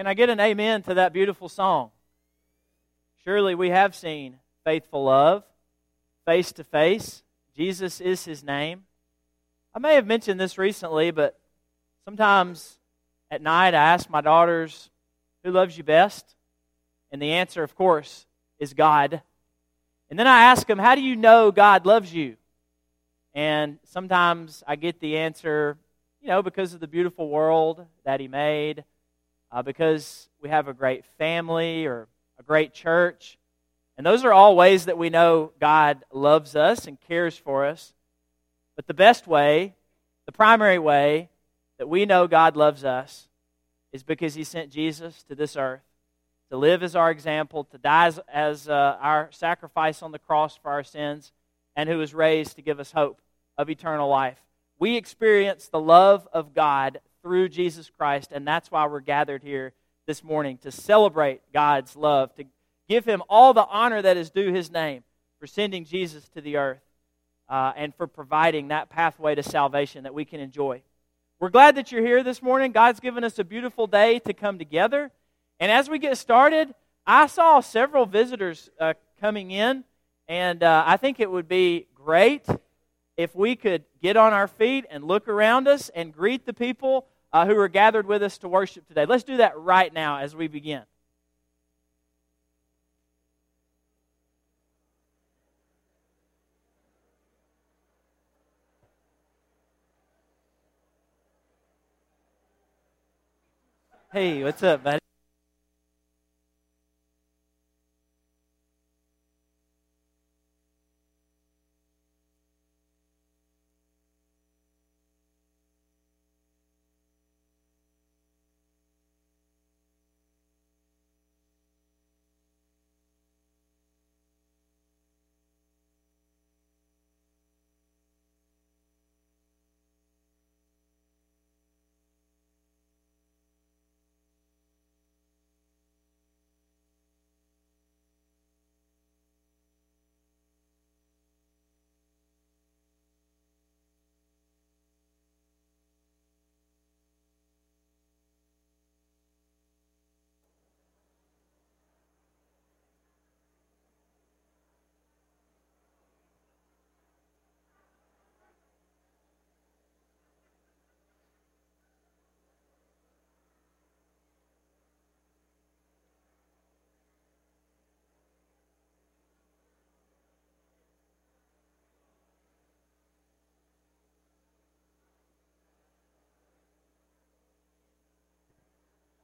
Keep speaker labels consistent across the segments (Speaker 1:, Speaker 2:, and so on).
Speaker 1: Can I get an amen to that beautiful song? Surely we have seen faithful love face to face. Jesus is his name. I may have mentioned this recently, but sometimes at night I ask my daughters, Who loves you best? And the answer, of course, is God. And then I ask them, How do you know God loves you? And sometimes I get the answer, you know, because of the beautiful world that He made, uh, because we have a great family or a great church. And those are all ways that we know God loves us and cares for us. But the best way, the primary way that we know God loves us is because He sent Jesus to this earth to live as our example, to die as, as uh, our sacrifice on the cross for our sins, and who was raised to give us hope of eternal life. We experience the love of God through Jesus Christ, and that's why we're gathered here this morning to celebrate God's love, to give Him all the honor that is due His name for sending Jesus to the earth uh, and for providing that pathway to salvation that we can enjoy. We're glad that you're here this morning. God's given us a beautiful day to come together. And as we get started, I saw several visitors uh, coming in, and uh, I think it would be great if we could get on our feet and look around us and greet the people uh, who are gathered with us to worship today. Let's do that right now as we begin. Hey, what's up, buddy?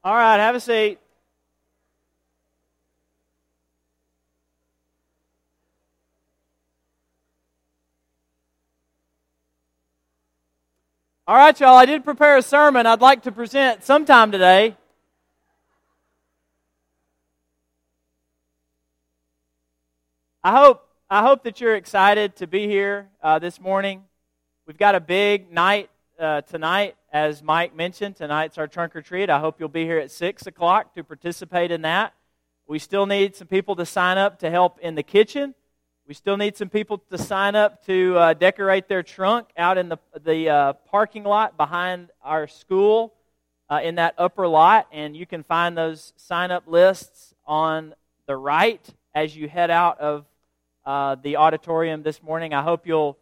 Speaker 1: All right, have a seat. All right, y'all, I did prepare a sermon I'd like to present sometime today. I hope, I hope that you're excited to be here uh, this morning. We've got a big night uh, tonight as Mike mentioned, tonight's our trunk or treat. I hope you'll be here at 6 o'clock to participate in that. We still need some people to sign up to help in the kitchen. We still need some people to sign up to uh, decorate their trunk out in the, the uh, parking lot behind our school uh, in that upper lot. And you can find those sign up lists on the right as you head out of uh, the auditorium this morning. I hope you'll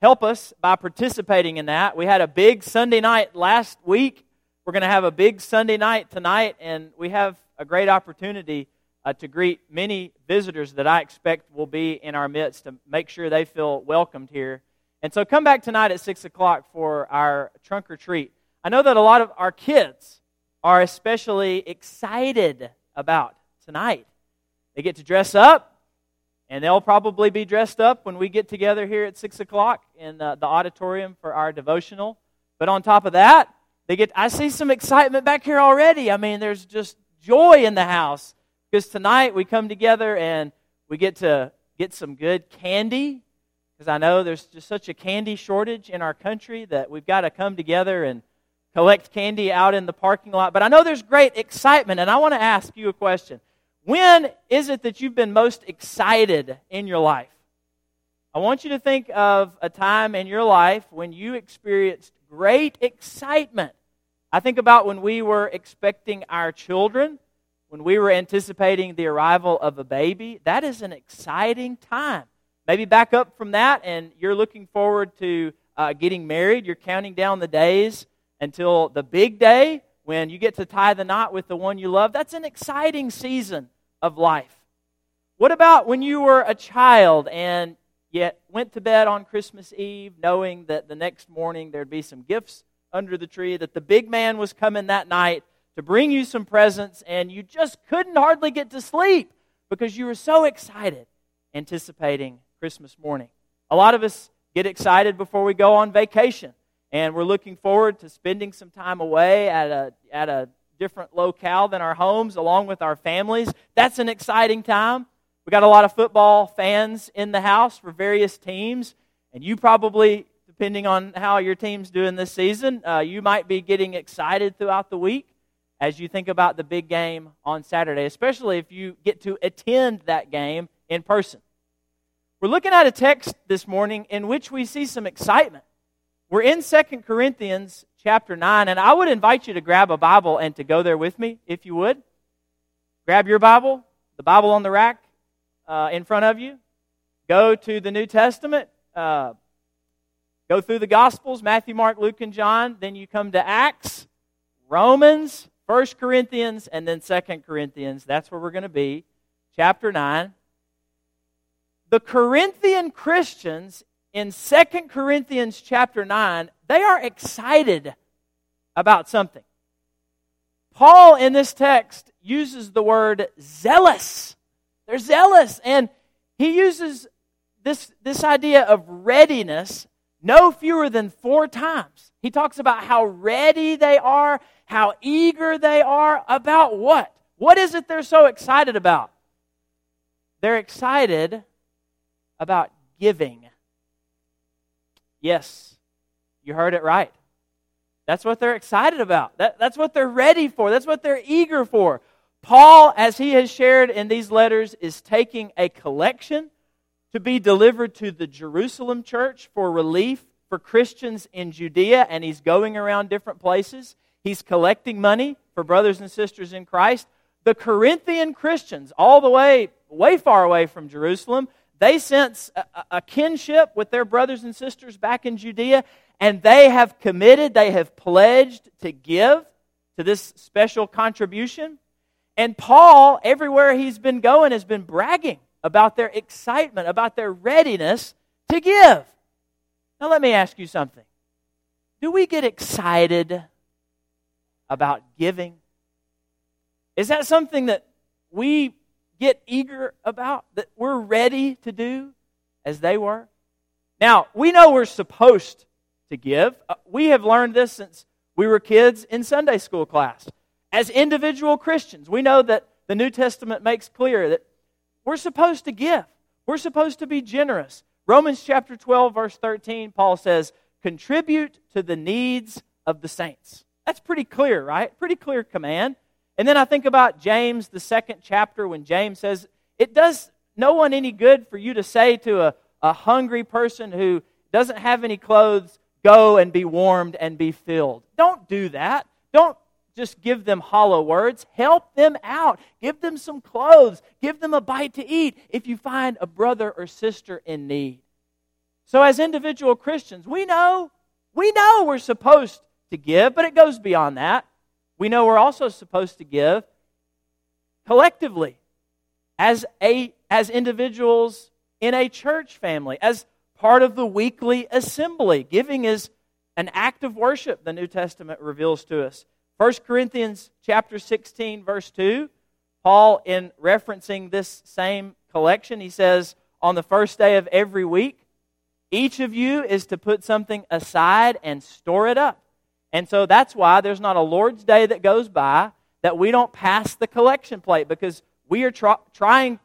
Speaker 1: help us by participating in that. We had a big Sunday night last week. We're going to have a big Sunday night tonight, and we have a great opportunity uh, to greet many visitors that I expect will be in our midst to make sure they feel welcomed here. And so come back tonight at 6 o'clock for our trunk or treat. I know that a lot of our kids are especially excited about tonight. They get to dress up, and they'll probably be dressed up when we get together here at 6 o'clock in the, the auditorium for our devotional. But on top of that, they get, I see some excitement back here already. I mean, there's just joy in the house because tonight we come together and we get to get some good candy because I know there's just such a candy shortage in our country that we've got to come together and collect candy out in the parking lot. But I know there's great excitement, and I want to ask you a question. When is it that you've been most excited in your life? I want you to think of a time in your life when you experienced great excitement I think about when we were expecting our children, when we were anticipating the arrival of a baby. That is an exciting time. Maybe back up from that, and you're looking forward to uh, getting married. You're counting down the days until the big day when you get to tie the knot with the one you love. That's an exciting season of life. What about when you were a child and yet went to bed on Christmas Eve knowing that the next morning there'd be some gifts under the tree, that the big man was coming that night to bring you some presents, and you just couldn't hardly get to sleep because you were so excited anticipating Christmas morning. A lot of us get excited before we go on vacation, and we're looking forward to spending some time away at a, at a different locale than our homes along with our families. That's an exciting time. We got a lot of football fans in the house for various teams, and you probably, depending on how your team's doing this season, uh, you might be getting excited throughout the week as you think about the big game on Saturday, especially if you get to attend that game in person. We're looking at a text this morning in which we see some excitement. We're in Second Corinthians chapter 9, and I would invite you to grab a Bible and to go there with me, if you would. Grab your Bible, the Bible on the rack uh, in front of you. Go to the New Testament. Uh, go through the Gospels Matthew, Mark, Luke, and John. Then you come to Acts, Romans, First Corinthians, and then Second Corinthians. That's where we're going to be. Chapter 9. The Corinthian Christians in Second Corinthians chapter 9, they are excited about something. Paul in this text uses the word zealous. They're zealous. And he uses this, this idea of readiness no fewer than four times. He talks about how ready they are, how eager they are about what? What is it they're so excited about? They're excited about giving. Yes, you heard it right. That's what they're excited about. That, that's what they're ready for. That's what they're eager for. Paul, as he has shared in these letters, is taking a collection to be delivered to the Jerusalem church for relief for Christians in Judea, and he's going around different places. He's collecting money for brothers and sisters in Christ. The Corinthian Christians, all the way, way far away from Jerusalem, they sense a, a kinship with their brothers and sisters back in Judea, and they have committed, they have pledged to give to this special contribution. And Paul, everywhere he's been going, has been bragging about their excitement, about their readiness to give. Now, let me ask you something. Do we get excited about giving? Is that something that we get eager about, that we're ready to do as they were? Now, we know we're supposed to give. Uh, we have learned this since we were kids in Sunday school class. As individual Christians, we know that the New Testament makes clear that we're supposed to give. We're supposed to be generous. Romans chapter 12, verse 13, Paul says, contribute to the needs of the saints. That's pretty clear, right? Pretty clear command. And then I think about James, the second chapter, when James says, It does no one any good for you to say to a, a hungry person who doesn't have any clothes, Go and be warmed and be filled. Don't do that. Don't just give them hollow words. Help them out. Give them some clothes. Give them a bite to eat if you find a brother or sister in need. So, as individual Christians, we know, we know we're supposed to give, but it goes beyond that. We know we're also supposed to give collectively as, a, as individuals in a church family, as part of the weekly assembly. Giving is an act of worship, the New Testament reveals to us. 1 Corinthians chapter 16 verse 2, Paul in referencing this same collection, he says, "On the first day of every week, each of you is to put something aside and store it up." And so that's why there's not a Lord's Day that goes by that we don't pass the collection plate because we are try- trying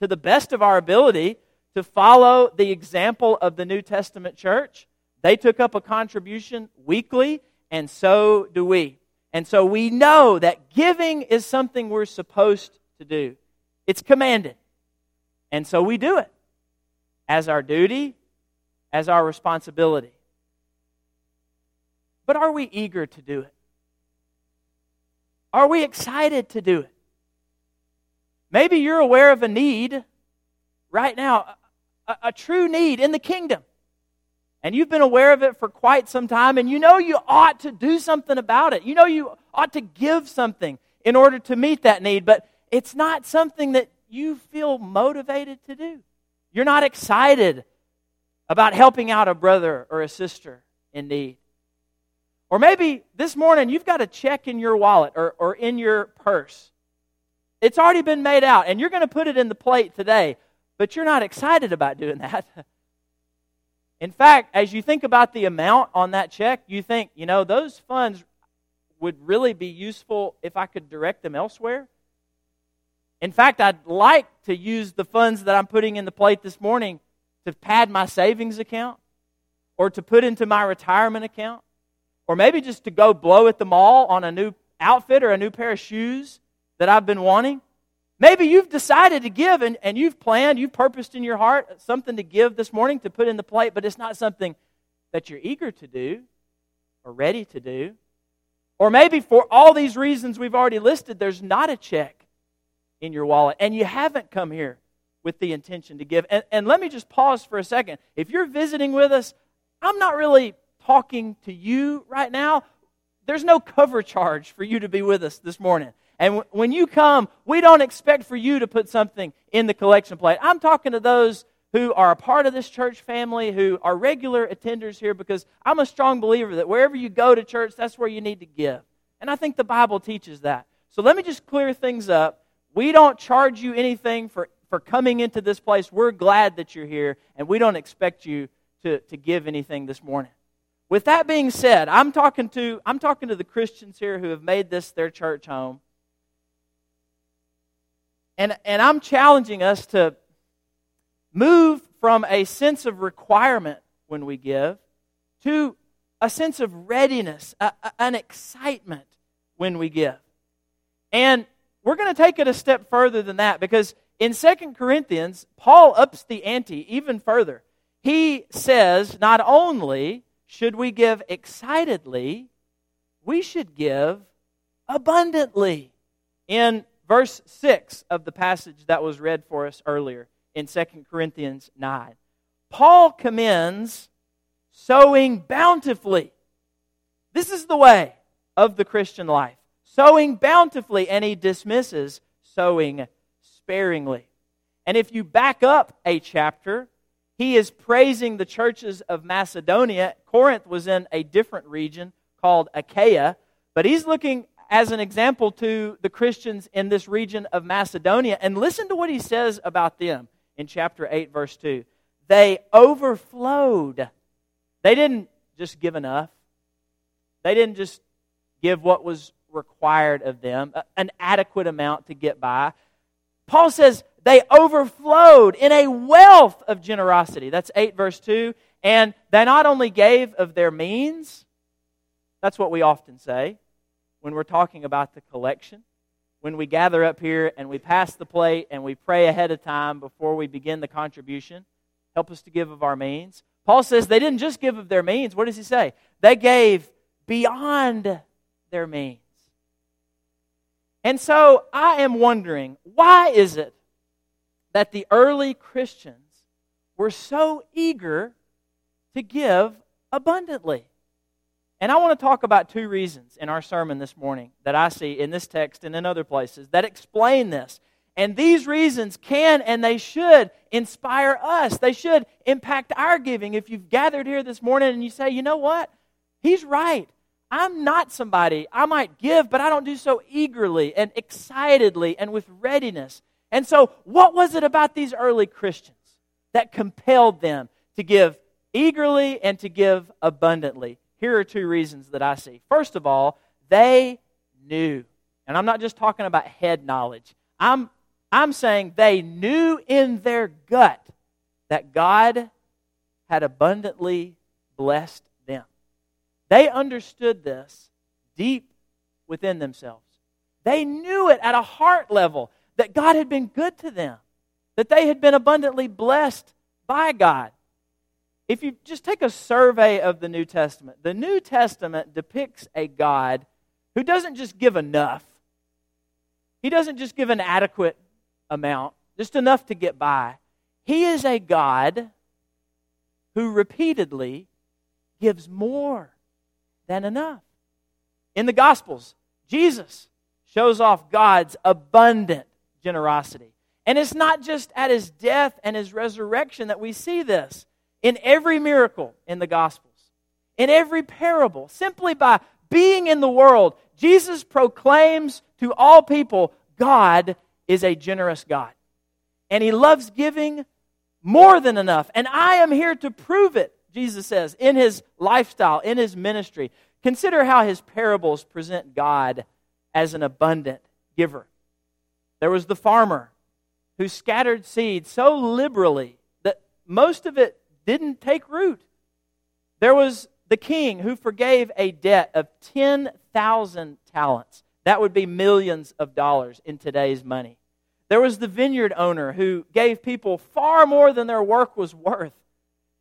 Speaker 1: to the best of our ability to follow the example of the New Testament church. They took up a contribution weekly, and so do we. And so we know that giving is something we're supposed to do. It's commanded. And so we do it as our duty, as our responsibility. But are we eager to do it? Are we excited to do it? Maybe you're aware of a need right now, a, a, true need in the kingdom. And you've been aware of it for quite some time, and you know you ought to do something about it. You know you ought to give something in order to meet that need, but it's not something that you feel motivated to do. You're not excited about helping out a brother or a sister in need. Or maybe this morning you've got a check in your wallet or, or in your purse. It's already been made out, and you're going to put it in the plate today, but you're not excited about doing that. In fact, as you think about the amount on that check, you think, you know, those funds would really be useful if I could direct them elsewhere. In fact, I'd like to use the funds that I'm putting in the plate this morning to pad my savings account or to put into my retirement account or maybe just to go blow at the mall on a new outfit or a new pair of shoes that I've been wanting. Maybe you've decided to give and, and you've planned, you've purposed in your heart something to give this morning to put in the plate, but it's not something that you're eager to do or ready to do. Or maybe for all these reasons we've already listed, there's not a check in your wallet and you haven't come here with the intention to give. And, and let me just pause for a second. If you're visiting with us, I'm not really talking to you right now. There's no cover charge for you to be with us this morning. And when you come, we don't expect for you to put something in the collection plate. I'm talking to those who are a part of this church family, who are regular attenders here, because I'm a strong believer that wherever you go to church, that's where you need to give. And I think the Bible teaches that. So let me just clear things up. We don't charge you anything for, for coming into this place. We're glad that you're here, and we don't expect you to, to give anything this morning. With that being said, I'm talking to I'm talking to the Christians here who have made this their church home. And, and I'm challenging us to move from a sense of requirement when we give to a sense of readiness, a, a, an excitement when we give. And we're going to take it a step further than that because in Second Corinthians, Paul ups the ante even further. He says not only should we give excitedly, we should give abundantly. In verse 6 of the passage that was read for us earlier in 2 Corinthians 9. Paul commends sowing bountifully. This is the way of the Christian life sowing bountifully, and he dismisses sowing sparingly. And if you back up a chapter, he is praising the churches of Macedonia. Corinth was in a different region called Achaia, but he's looking as an example to the Christians in this region of Macedonia. And listen to what he says about them in chapter 8, verse 2. They overflowed. They didn't just give enough, they didn't just give what was required of them, an adequate amount to get by. Paul says they overflowed in a wealth of generosity. That's 8, verse 2. And they not only gave of their means, that's what we often say when we're talking about the collection. When we gather up here and we pass the plate and we pray ahead of time before we begin the contribution, help us to give of our means. Paul says they didn't just give of their means. What does he say? They gave beyond their means. And so I am wondering why is it that the early Christians were so eager to give abundantly? And I want to talk about two reasons in our sermon this morning that I see in this text and in other places that explain this. And these reasons can and they should inspire us. They should impact our giving. If you've gathered here this morning and you say, you know what? He's right. I'm not somebody, I might give, but I don't do so eagerly and excitedly and with readiness. And so, what was it about these early Christians that compelled them to give eagerly and to give abundantly? Here are two reasons that I see. First of all, they knew. And I'm not just talking about head knowledge. I'm, I'm saying they knew in their gut that God had abundantly blessed them. They understood this deep within themselves. They knew it at a heart level that God had been good to them, that they had been abundantly blessed by God if you just take a survey of the New Testament, the New Testament depicts a God who doesn't just give enough He doesn't just give an adequate amount, just enough to get by. He is a God who repeatedly gives more than enough. In the Gospels, Jesus shows off God's abundant generosity. And it's not just at his death and his resurrection that we see this. In every miracle in the Gospels, in every parable, simply by being in the world, Jesus proclaims to all people God is a generous God. And he loves giving more than enough. And I am here to prove it, Jesus says, in his lifestyle, in his ministry. Consider how his parables present God as an abundant giver. There was the farmer who scattered seed so liberally that most of it didn't take root. There was the king who forgave a debt of 10,000 talents. That would be millions of dollars in today's money. There was the vineyard owner who gave people far more than their work was worth.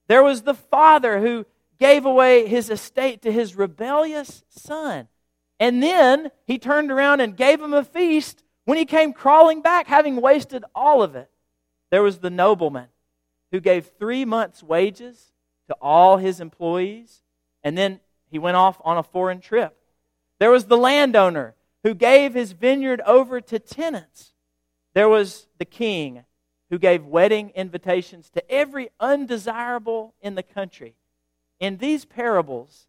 Speaker 1: There was the father who gave away his estate to his rebellious son. And then he turned around and gave him a feast when he came crawling back, having wasted all of it. There was the nobleman who gave three months' wages to all his employees, and then he went off on a foreign trip. There was the landowner who gave his vineyard over to tenants. There was the king who gave wedding invitations to every undesirable in the country. In these parables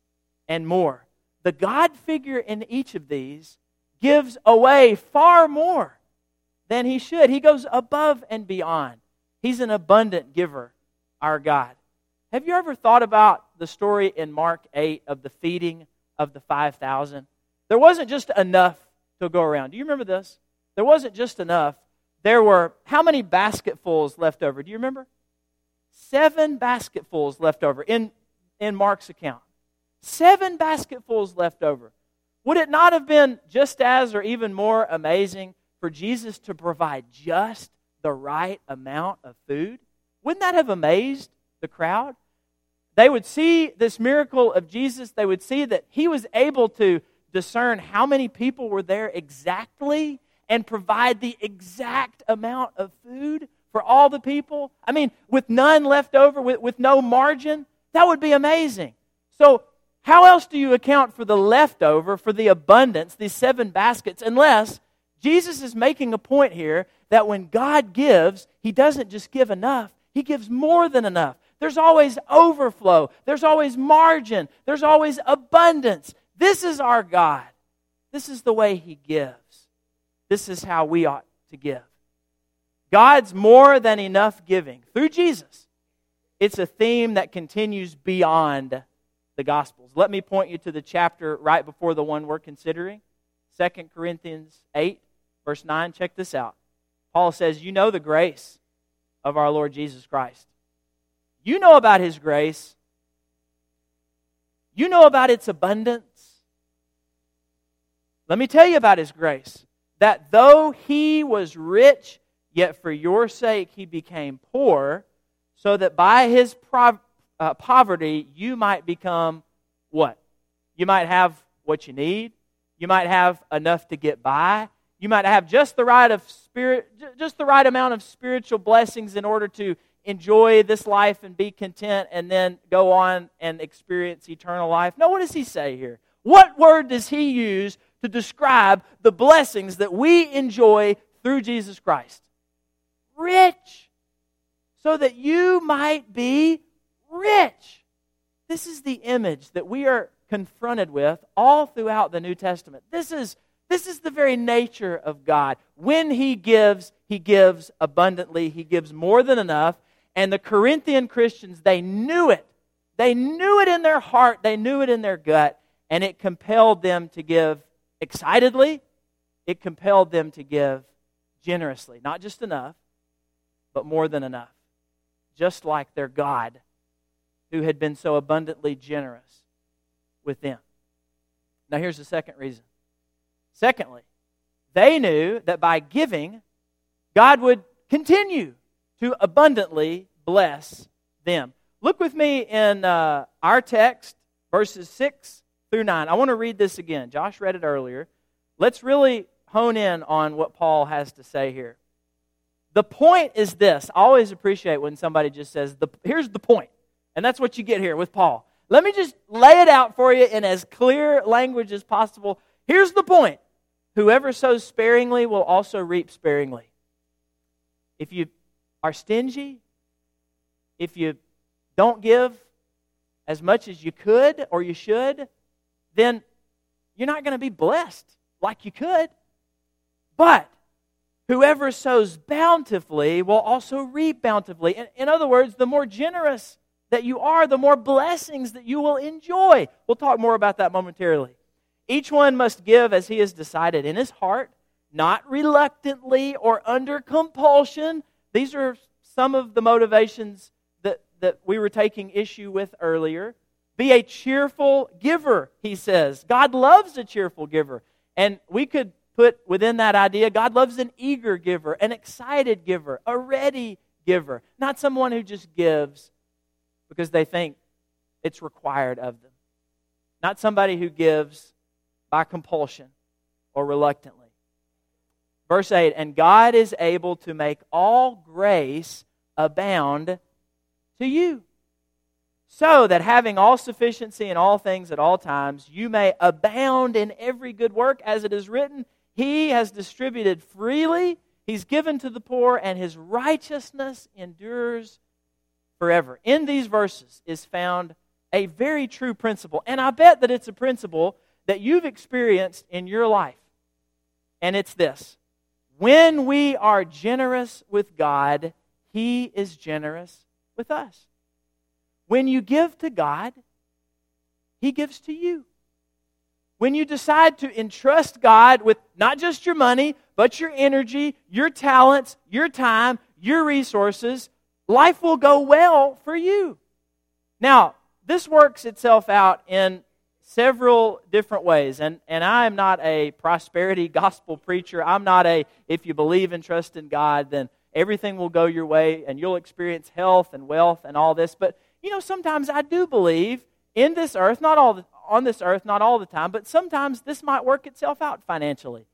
Speaker 1: and more, the God figure in each of these gives away far more than he should. He goes above and beyond. He's an abundant giver, our God. Have you ever thought about the story in Mark 8 of the feeding of the 5,000? There wasn't just enough to go around. Do you remember this? There wasn't just enough. There were how many basketfuls left over? Do you remember? Seven basketfuls left over in, in Mark's account. Seven basketfuls left over. Would it not have been just as or even more amazing for Jesus to provide just the right amount of food? Wouldn't that have amazed the crowd? They would see this miracle of Jesus, they would see that he was able to discern how many people were there exactly and provide the exact amount of food for all the people. I mean, with none left over, with, with no margin, that would be amazing. So, how else do you account for the leftover, for the abundance, these seven baskets, unless Jesus is making a point here that when God gives, He doesn't just give enough, He gives more than enough. There's always overflow, there's always margin, there's always abundance. This is our God. This is the way He gives. This is how we ought to give. God's more than enough giving through Jesus. It's a theme that continues beyond the Gospels. Let me point you to the chapter right before the one we're considering 2 Corinthians 8, verse 9. Check this out. Paul says, You know the grace of our Lord Jesus Christ. You know about his grace. You know about its abundance. Let me tell you about his grace. That though he was rich, yet for your sake he became poor, so that by his uh, poverty you might become what? You might have what you need. You might have enough to get by. You might have just the right of spirit, just the right amount of spiritual blessings in order to enjoy this life and be content and then go on and experience eternal life. No, what does he say here? What word does he use to describe the blessings that we enjoy through Jesus Christ. Rich. So that you might be rich. This is the image that we are confronted with all throughout the New Testament. This is, this is the very nature of God. When He gives, He gives abundantly, He gives more than enough. And the Corinthian Christians, they knew it. They knew it in their heart, they knew it in their gut, and it compelled them to give excitedly, it compelled them to give generously. Not just enough, but more than enough. Just like their God, who had been so abundantly generous with them. Now, here's the second reason. Secondly, they knew that by giving, God would continue to abundantly bless them. Look with me in uh, our text, verses 6 through 9. I want to read this again. Josh read it earlier. Let's really hone in on what Paul has to say here. The point is this. I always appreciate when somebody just says, the, here's the point. And that's what you get here with Paul. Let me just lay it out for you in as clear language as possible. Here's the point whoever sows sparingly will also reap sparingly. If you are stingy, if you don't give as much as you could or you should, then you're not going to be blessed like you could. But whoever sows bountifully will also reap bountifully. In, in, other words, the more generous that you are, the more blessings that you will enjoy. We'll talk more about that momentarily. Each one must give as he has decided in his heart, not reluctantly or under compulsion. These are some of the motivations that, that we were taking issue with earlier. Be a cheerful giver, he says. God loves a cheerful giver. And we could put within that idea God loves an eager giver, an excited giver, a ready giver, not someone who just gives because they think it's required of them. Not somebody who gives by compulsion or reluctantly. Verse 8 And God is able to make all grace abound to you so that having all sufficiency in all things at all times, you may abound in every good work, as it is written, He has distributed freely, He's given to the poor, and His righteousness endures forever. In these verses is found a very true principle, and I bet that it's a principle that you've experienced in your life. And it's this when we are generous with God, He is generous with us. When you give to God, He gives to you. When you decide to entrust God with not just your money, but your energy, your talents, your time, your resources, life will go well for you. Now, this works itself out in several different ways. And, and I am not a prosperity gospel preacher. I'm not a, if you believe and trust in God, then everything will go your way and you'll experience health and wealth and all this. But you know, sometimes I do believe in this earth, not all the, on this earth, not all the time, but sometimes this might work itself out financially.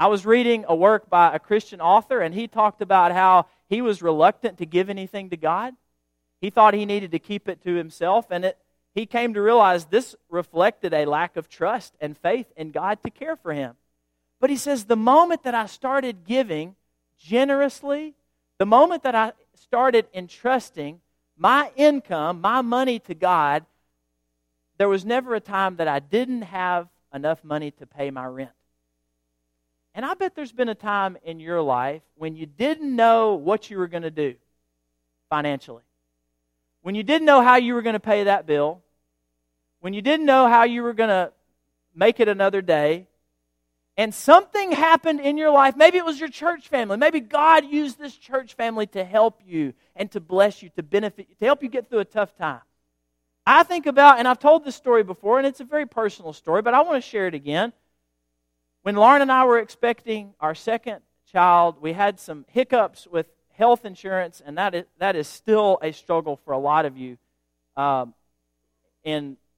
Speaker 1: I was reading a work by a Christian author, and he talked about how he was reluctant to give anything to God. He thought he needed to keep it to himself, and it, he came to realize this reflected a lack of trust and faith in God to care for him. But he says, the moment that I started giving generously, the moment that I started entrusting my income, my money to God, there was never a time that I didn't have enough money to pay my rent. And I bet there's been a time in your life when you didn't know what you were going to do financially. When you didn't know how you were going to pay that bill. When you didn't know how you were going to make it another day and something happened in your life, maybe it was your church family, maybe God used this church family to help you and to bless you, to benefit you, to help you get through a tough time. I think about, and I've told this story before, and it's a very personal story, but I want to share it again. When Lauren and I were expecting our second child, we had some hiccups with health insurance, and that is, that is still a struggle for a lot of you um,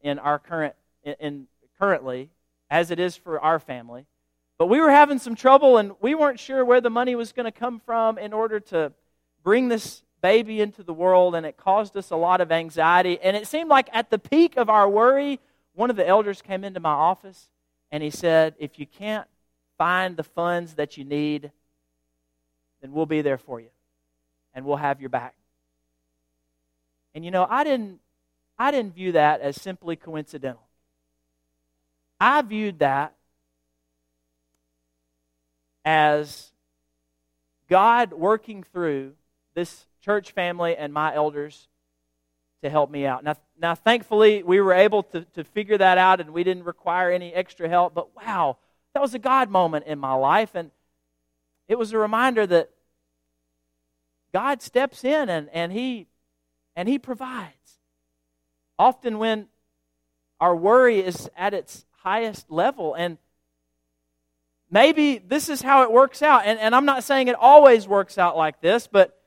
Speaker 1: in our current, in, currently, as it is for our family. But we were having some trouble, and we weren't sure where the money was going to come from in order to bring this baby into the world, and it caused us a lot of anxiety. And it seemed like at the peak of our worry, one of the elders came into my office and he said, If you can't find the funds that you need, then we'll be there for you and we'll have your back. And you know, I didn't I didn't view that as simply coincidental. I viewed that as God working through this church family and my elders to help me out. Now, now thankfully, we were able to, to figure that out and we didn't require any extra help. But wow, that was a God moment in my life. And it was a reminder that God steps in and, and, he, and He provides. Often, when our worry is at its highest level and maybe this is how it works out. And, and I'm not saying it always works out like this, but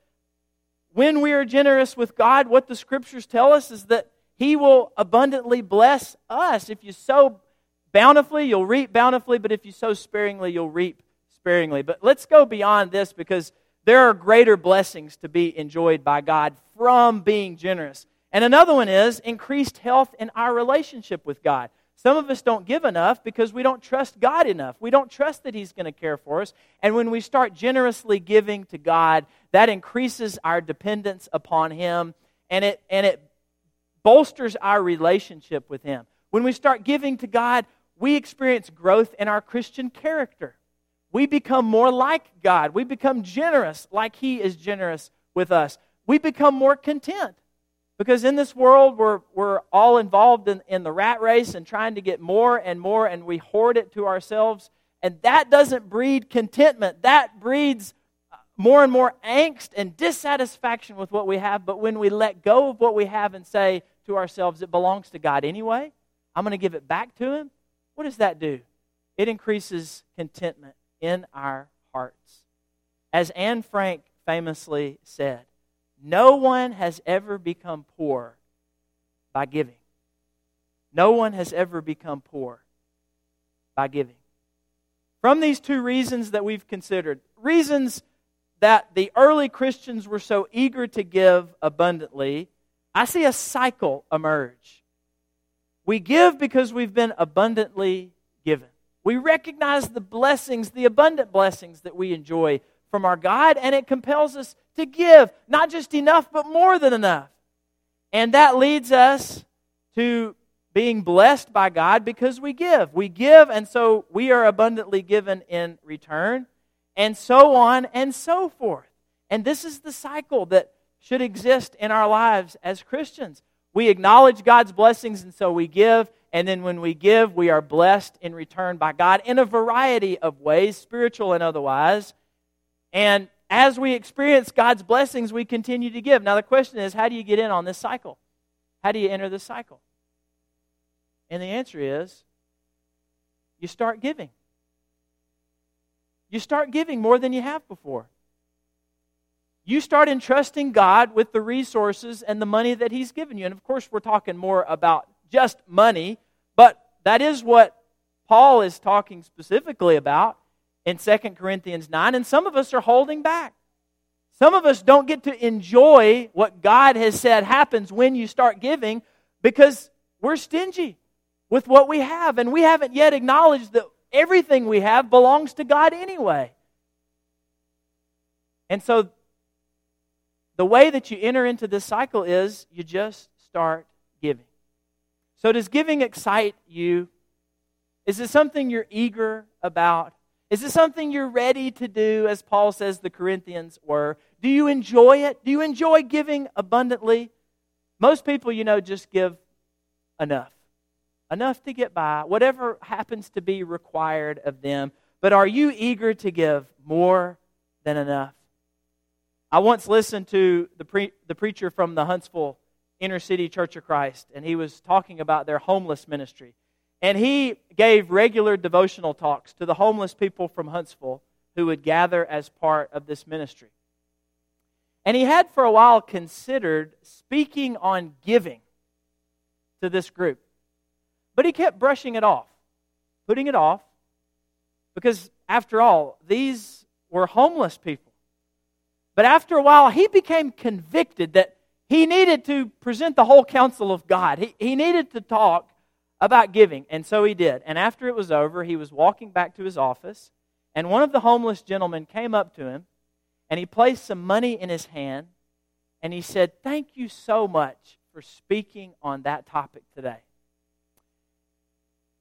Speaker 1: when we are generous with God, what the scriptures tell us is that He will abundantly bless us. If you sow bountifully, you'll reap bountifully, but if you sow sparingly, you'll reap sparingly. But let's go beyond this because there are greater blessings to be enjoyed by God from being generous. And another one is increased health in our relationship with God. Some of us don't give enough because we don't trust God enough. We don't trust that He's going to care for us. And when we start generously giving to God, that increases our dependence upon Him and it, and it bolsters our relationship with Him. When we start giving to God, we experience growth in our Christian character. We become more like God. We become generous like He is generous with us. We become more content. Because in this world, we're, we're all involved in, in the rat race and trying to get more and more, and we hoard it to ourselves. And that doesn't breed contentment. That breeds uh, more and more angst and dissatisfaction with what we have. But when we let go of what we have and say to ourselves, it belongs to God anyway, I'm going to give it back to Him, what does that do? It increases contentment in our hearts. As Anne Frank famously said, no one has ever become poor by giving. No one has ever become poor by giving. From these two reasons that we've considered, reasons that the early Christians were so eager to give abundantly, I see a cycle emerge. We give because we've been abundantly given. We recognize the blessings, the abundant blessings that we enjoy from our God, and it compels us to give, not just enough, but more than enough. And that leads us to being blessed by God because we give. We give, and so we are abundantly given in return, and so on and so forth. And this is the cycle that should exist in our lives as Christians. We acknowledge God's blessings, and so we give. And then when we give, we are blessed in return by God in a variety of ways, spiritual and otherwise. And as we experience God's blessings, we continue to give. Now, the question is how do you get in on this cycle? How do you enter this cycle? And the answer is you start giving. You start giving more than you have before. You start entrusting God with the resources and the money that He's given you. And of course, we're talking more about just money, but that is what Paul is talking specifically about in 2 Corinthians 9, and some of us are holding back. Some of us don't get to enjoy what God has said happens when you start giving because we're stingy with what we have, and we haven't yet acknowledged that everything we have belongs to God anyway. And so, the way that you enter into this cycle is you just start giving. So, does giving excite you? Is it something you're eager about? Is it something you're ready to do, as Paul says the Corinthians were? Do you enjoy it? Do you enjoy giving abundantly? Most people, you know, just give enough. Enough to get by, whatever happens to be required of them. But are you eager to give more than enough? I once listened to the, pre- the preacher from the Huntsville Inner City Church of Christ, and he was talking about their homeless ministry. And he gave regular devotional talks to the homeless people from Huntsville who would gather as part of this ministry. And he had for a while considered speaking on giving to this group. But he kept brushing it off, putting it off, because after all, these were homeless people. But after a while, he became convicted that he needed to present the whole counsel of God. He, he needed to talk about giving. And so he did. And after it was over, he was walking back to his office, and one of the homeless gentlemen came up to him, and he placed some money in his hand, and he said, Thank you so much for speaking on that topic today.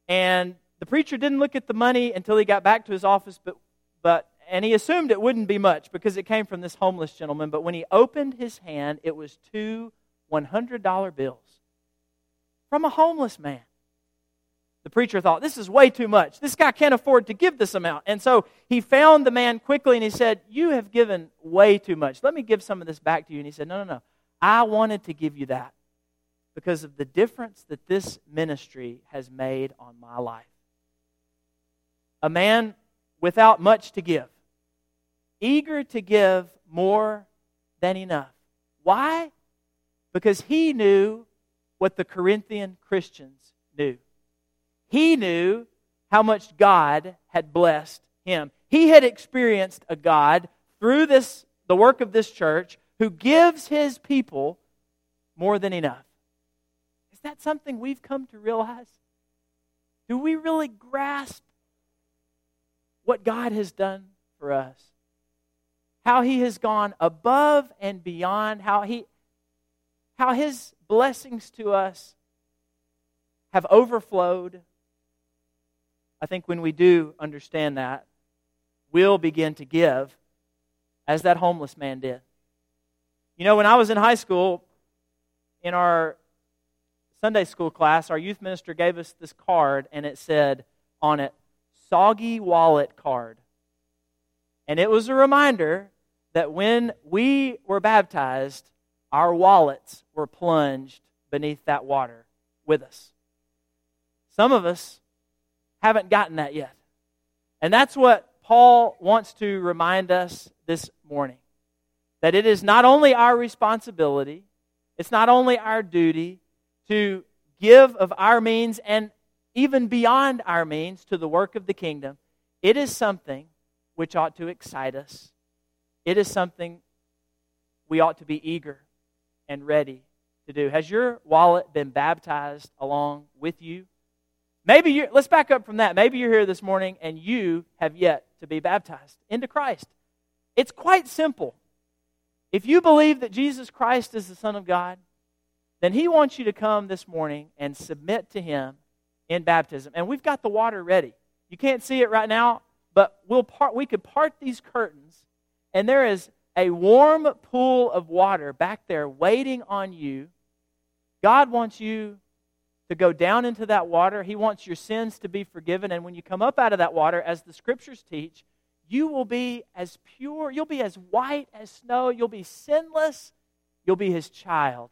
Speaker 1: And the preacher didn't look at the money until he got back to his office, but, but and he assumed it wouldn't be much because it came from this homeless gentleman. But when he opened his hand, it was two $100 bills from a homeless man the preacher thought, this is way too much. This guy can't afford to give this amount. And so he found the man quickly and he said, You have given way too much. Let me give some of this back to you. And he said, No, no, no. I wanted to give you that because of the difference that this ministry has made on my life. A man without much to give, eager to give more than enough. Why? Because he knew what the Corinthian Christians knew. He knew how much God had blessed him. He had experienced a God through this the work of this church who gives his people more than enough. Is that something we've come to realize? Do we really grasp what God has done for us? How he has gone above and beyond, how he how his blessings to us have overflowed. I think when we do understand that, we'll begin to give as that homeless man did. You know, when I was in high school, in our Sunday school class, our youth minister gave us this card, and it said on it, Soggy Wallet Card. And it was a reminder that when we were baptized, our wallets were plunged beneath that water with us. Some of us haven't gotten that yet. And that's what Paul wants to remind us this morning that it is not only our responsibility, it's not only our duty to give of our means and even beyond our means to the work of the kingdom, it is something which ought to excite us. It is something we ought to be eager and ready to do. Has your wallet been baptized along with you? Maybe you let's back up from that. Maybe you're here this morning and you have yet to be baptized into Christ. It's quite simple. If you believe that Jesus Christ is the Son of God, then He wants you to come this morning and submit to Him in baptism. And we've got the water ready. You can't see it right now, but we'll part, we could part these curtains, and there is a warm pool of water back there waiting on you. God wants you to go down into that water. He wants your sins to be forgiven. And when you come up out of that water, as the scriptures teach, you will be as pure, you'll be as white as snow, you'll be sinless, you'll be his child.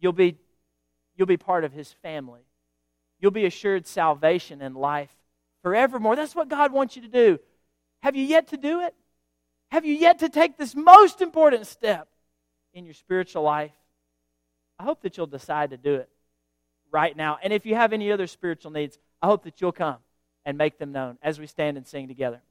Speaker 1: You'll be, you'll be part of his family. You'll be assured salvation and life forevermore. That's what God wants you to do. Have you yet to do it? Have you yet to take this most important step in your spiritual life? I hope that you'll decide to do it right now. And if you have any other spiritual needs, I hope that you'll come and make them known as we stand and sing together.